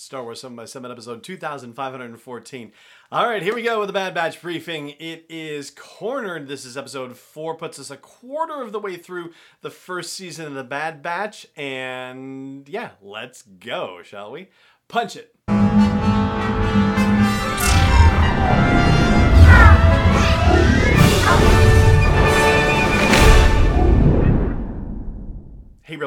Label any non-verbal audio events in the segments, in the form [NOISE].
Star Wars 7 by 7 episode 2514. All right, here we go with the Bad Batch briefing. It is cornered. This is episode 4, puts us a quarter of the way through the first season of the Bad Batch. And yeah, let's go, shall we? Punch it.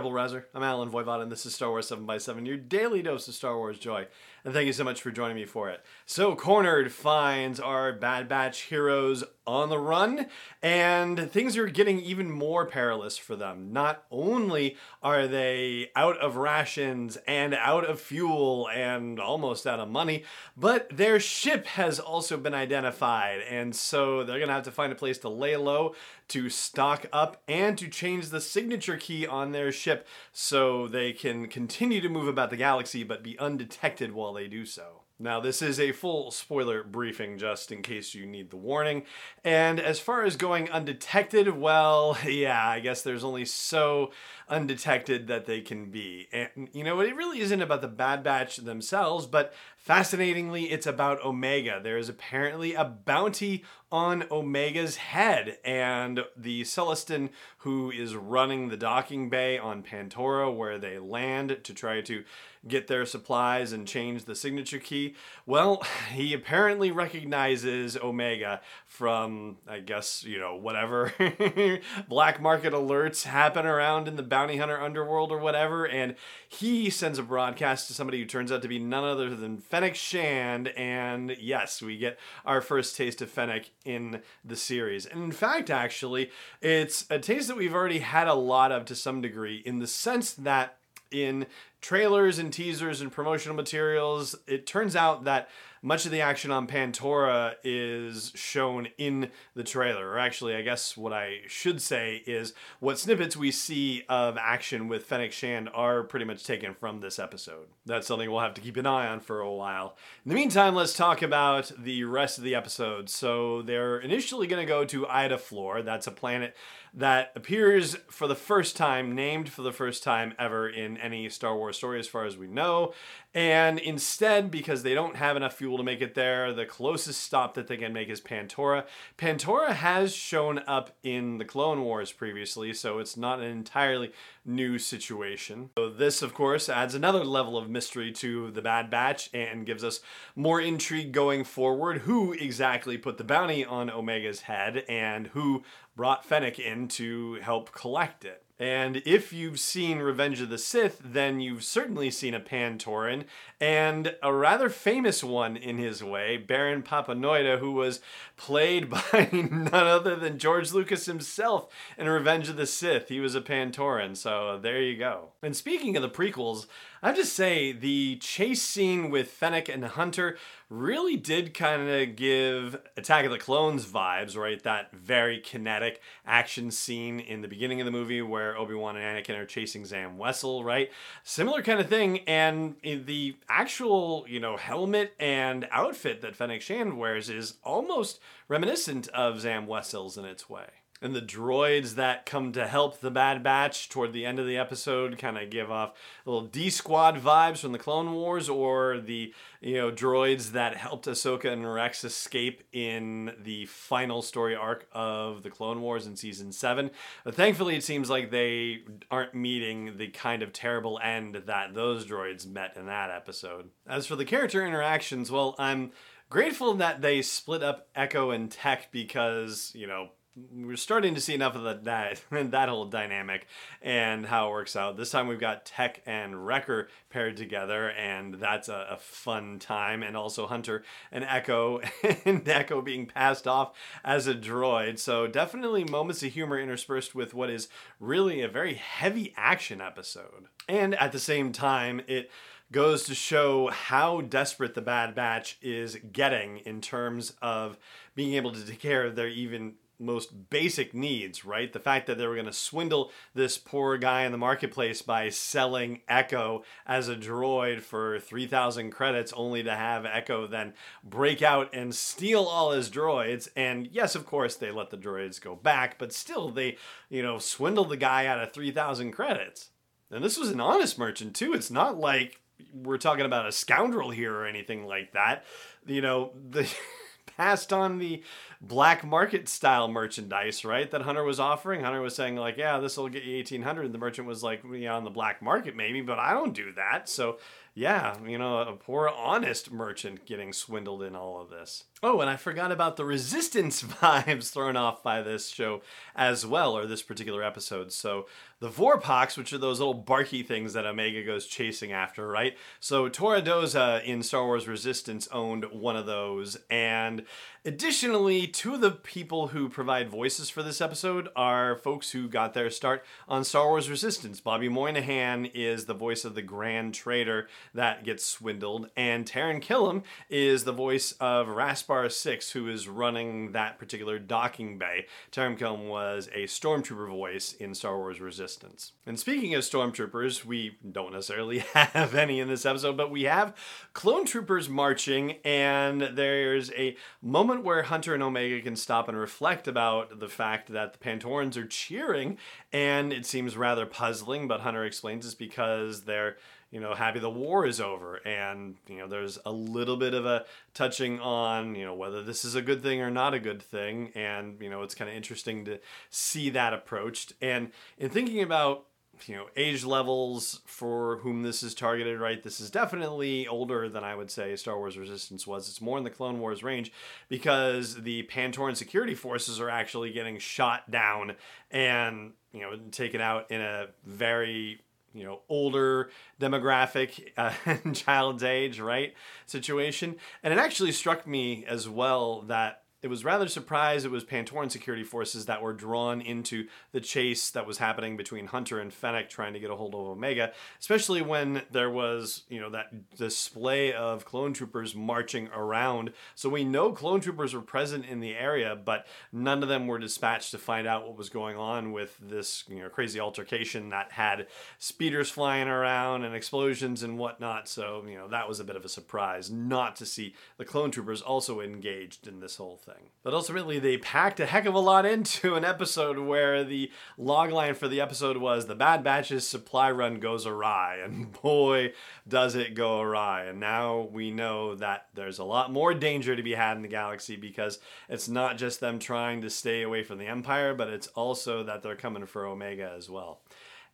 Rebel Rouser. I'm Allen Voivod, and this is Star Wars 7 by 7 your daily dose of Star Wars joy. And thank you so much for joining me for it. So, Cornered finds our Bad Batch heroes on the run, and things are getting even more perilous for them. Not only are they out of rations and out of fuel and almost out of money, but their ship has also been identified, and so they're gonna have to find a place to lay low, to stock up, and to change the signature key on their ship so they can continue to move about the galaxy but be undetected while they do so. Now, this is a full spoiler briefing just in case you need the warning. And as far as going undetected, well, [LAUGHS] yeah, I guess there's only so undetected that they can be. And, you know, it really isn't about the Bad Batch themselves, but fascinatingly, it's about Omega. There is apparently a bounty on Omega's head, and the Celestin who is running the docking bay on Pantora, where they land to try to get their supplies and change the signature key. Well, [LAUGHS] he apparently recognizes Omega from, I guess, you know, whatever [LAUGHS] black market alerts happen around in the bounty hunter underworld or whatever. And he sends a broadcast to somebody who turns out to be none other than Fennec Shand. And yes, we get our first taste of Fennec in the series. And in fact, actually, it's a taste that we've already had a lot of to some degree in the sense that in trailers and teasers and promotional materials, it turns out that much of the action on Pantora is shown in the trailer. Or actually, I guess what I should say is what snippets we see of action with Fennec Shand are pretty much taken from this episode. That's something we'll have to keep an eye on for a while. In the meantime, let's talk about the rest of the episode. So they're initially going to go to Ida Floor. That's a planet that appears for the first time, named for the first time ever in any Star Wars story, as far as we know. And instead, because they don't have enough fuel to make it there, the closest stop that they can make is Pantora. Pantora has shown up in the Clone Wars previously, so it's not an entirely new situation. So this, of course, adds another level of mystery to the Bad Batch and gives us more intrigue going forward. Who exactly put the bounty on Omega's head and who brought Fennec in to help collect it? And if you've seen Revenge of the Sith, then you've certainly seen a Pantoran, and a rather famous one in his way, Baron Papanoida, who was played [LAUGHS] by none other than George Lucas himself in Revenge of the Sith. He was a Pantoran, so there you go. And speaking of the prequels, I have to say the chase scene with Fennec and Hunter really did kind of give Attack of the Clones vibes, right? That very kinetic action scene in the beginning of the movie where Obi-Wan and Anakin are chasing Zam Wesell, right? Similar kind of thing. And the actual, you know, helmet and outfit that Fennec Shand wears is almost reminiscent of Zam Wesell's in its way and the droids that come to help the Bad Batch toward the end of the episode kind of give off little D Squad vibes from the Clone Wars, or the you know droids that helped Ahsoka and Rex escape in the final story arc of the Clone Wars in season seven. But thankfully, it seems like they aren't meeting the kind of terrible end that those droids met in that episode. As for the character interactions, well, I'm grateful that they split up Echo and Tech because you know we're starting to see enough of the, that [LAUGHS] that whole dynamic and how it works out. This time we've got Tech and Wrecker paired together, and that's a, a fun time. And also Hunter and Echo, [LAUGHS] and Echo being passed off as a droid. So definitely moments of humor interspersed with what is really a very heavy action episode. And at the same time, it goes to show how desperate the Bad Batch is getting in terms of being able to take care of their even most basic needs, right? The fact that they were going to swindle this poor guy in the marketplace by selling Echo as a droid for 3,000 credits, only to have Echo then break out and steal all his droids. And yes, of course, they let the droids go back, but still, they, you know, swindled the guy out of 3,000 credits. And this was an honest merchant, too. It's not like we're talking about a scoundrel here or anything like that. You know, the. [LAUGHS] passed on the black market style merchandise, right? That Hunter was offering. Hunter was saying like, "Yeah, this will get you eighteen hundred. The merchant was like, "Yeah, on the black market maybe, but I don't do that." So, yeah, you know, a poor honest merchant getting swindled in all of this. Oh, and I forgot about the resistance [LAUGHS] vibes thrown off by this show as well, or this particular episode. So the Vorpox, which are those little barky things that Omega goes chasing after, right? So Torra Doza in Star Wars Resistance owned one of those, and Additionally, two of the people who provide voices for this episode are folks who got their start on Star Wars Resistance. Bobby Moynihan is the voice of the Grand Trader that gets swindled, and Taran Killam is the voice of Raspar 6, who is running that particular docking bay. Taran Killam was a stormtrooper voice in Star Wars Resistance. And speaking of stormtroopers, we don't necessarily [LAUGHS] have any in this episode, but we have clone troopers marching, and there's a moment where Hunter and Omega can stop and reflect about the fact that the Pantorans are cheering, and it seems rather puzzling, but Hunter explains it's because they're you know happy the war is over. And you know there's a little bit of a touching on you know whether this is a good thing or not a good thing. And you know it's kind of interesting to see that approached. And in thinking about you know age levels for whom this is targeted right this is definitely older than i would say star wars resistance was. It's more in the clone wars range because the pantoran security forces are actually getting shot down and you know taken out in a very you know older demographic [LAUGHS] uh, child's age right situation. And it actually struck me as well that it was rather surprised it was Pantoran security forces that were drawn into the chase that was happening between Hunter and Fennec trying to get a hold of Omega, especially when there was, you know, that display of clone troopers marching around. So we know clone troopers were present in the area, but none of them were dispatched to find out what was going on with this, you know, crazy altercation that had speeders flying around and explosions and whatnot. So, you know, that was a bit of a surprise not to see the clone troopers also engaged in this whole thing But ultimately, they packed a heck of a lot into an episode where the logline for the episode was the Bad Batch's supply run goes awry. And [LAUGHS] boy, does it go awry. And now we know that there's a lot more danger to be had in the galaxy because it's not just them trying to stay away from the Empire, but it's also that they're coming for Omega as well.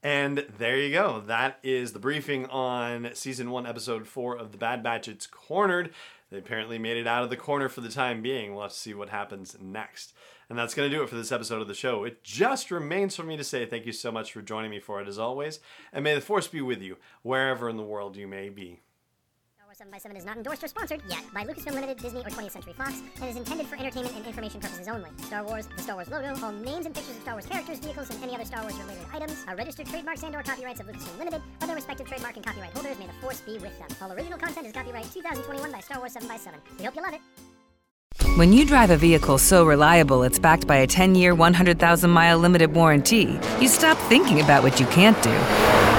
And there you go. That is the briefing on season one, episode four of The Bad Batch. It's cornered. They apparently made it out of the corner for the time being. We'll have to see what happens next. And that's going to do it for this episode of the show. It just remains for me to say thank you so much for joining me for it as always. And may the force be with you wherever in the world you may be. 7x7 is not endorsed or sponsored yet by Lucasfilm Limited, Disney, or 20th Century Fox, and is intended for entertainment and information purposes only. Star Wars, the Star Wars logo, all names and pictures of Star Wars characters, vehicles, and any other Star Wars related items are registered trademarks and or copyrights of Lucasfilm Limited, or their respective trademark and copyright holders. May the force be with them. All original content is copyright 2021 by Star Wars 7x7. We hope you love it. When you drive a vehicle so reliable it's backed by a 10 year, 100,000 mile limited warranty, you stop thinking about what you can't do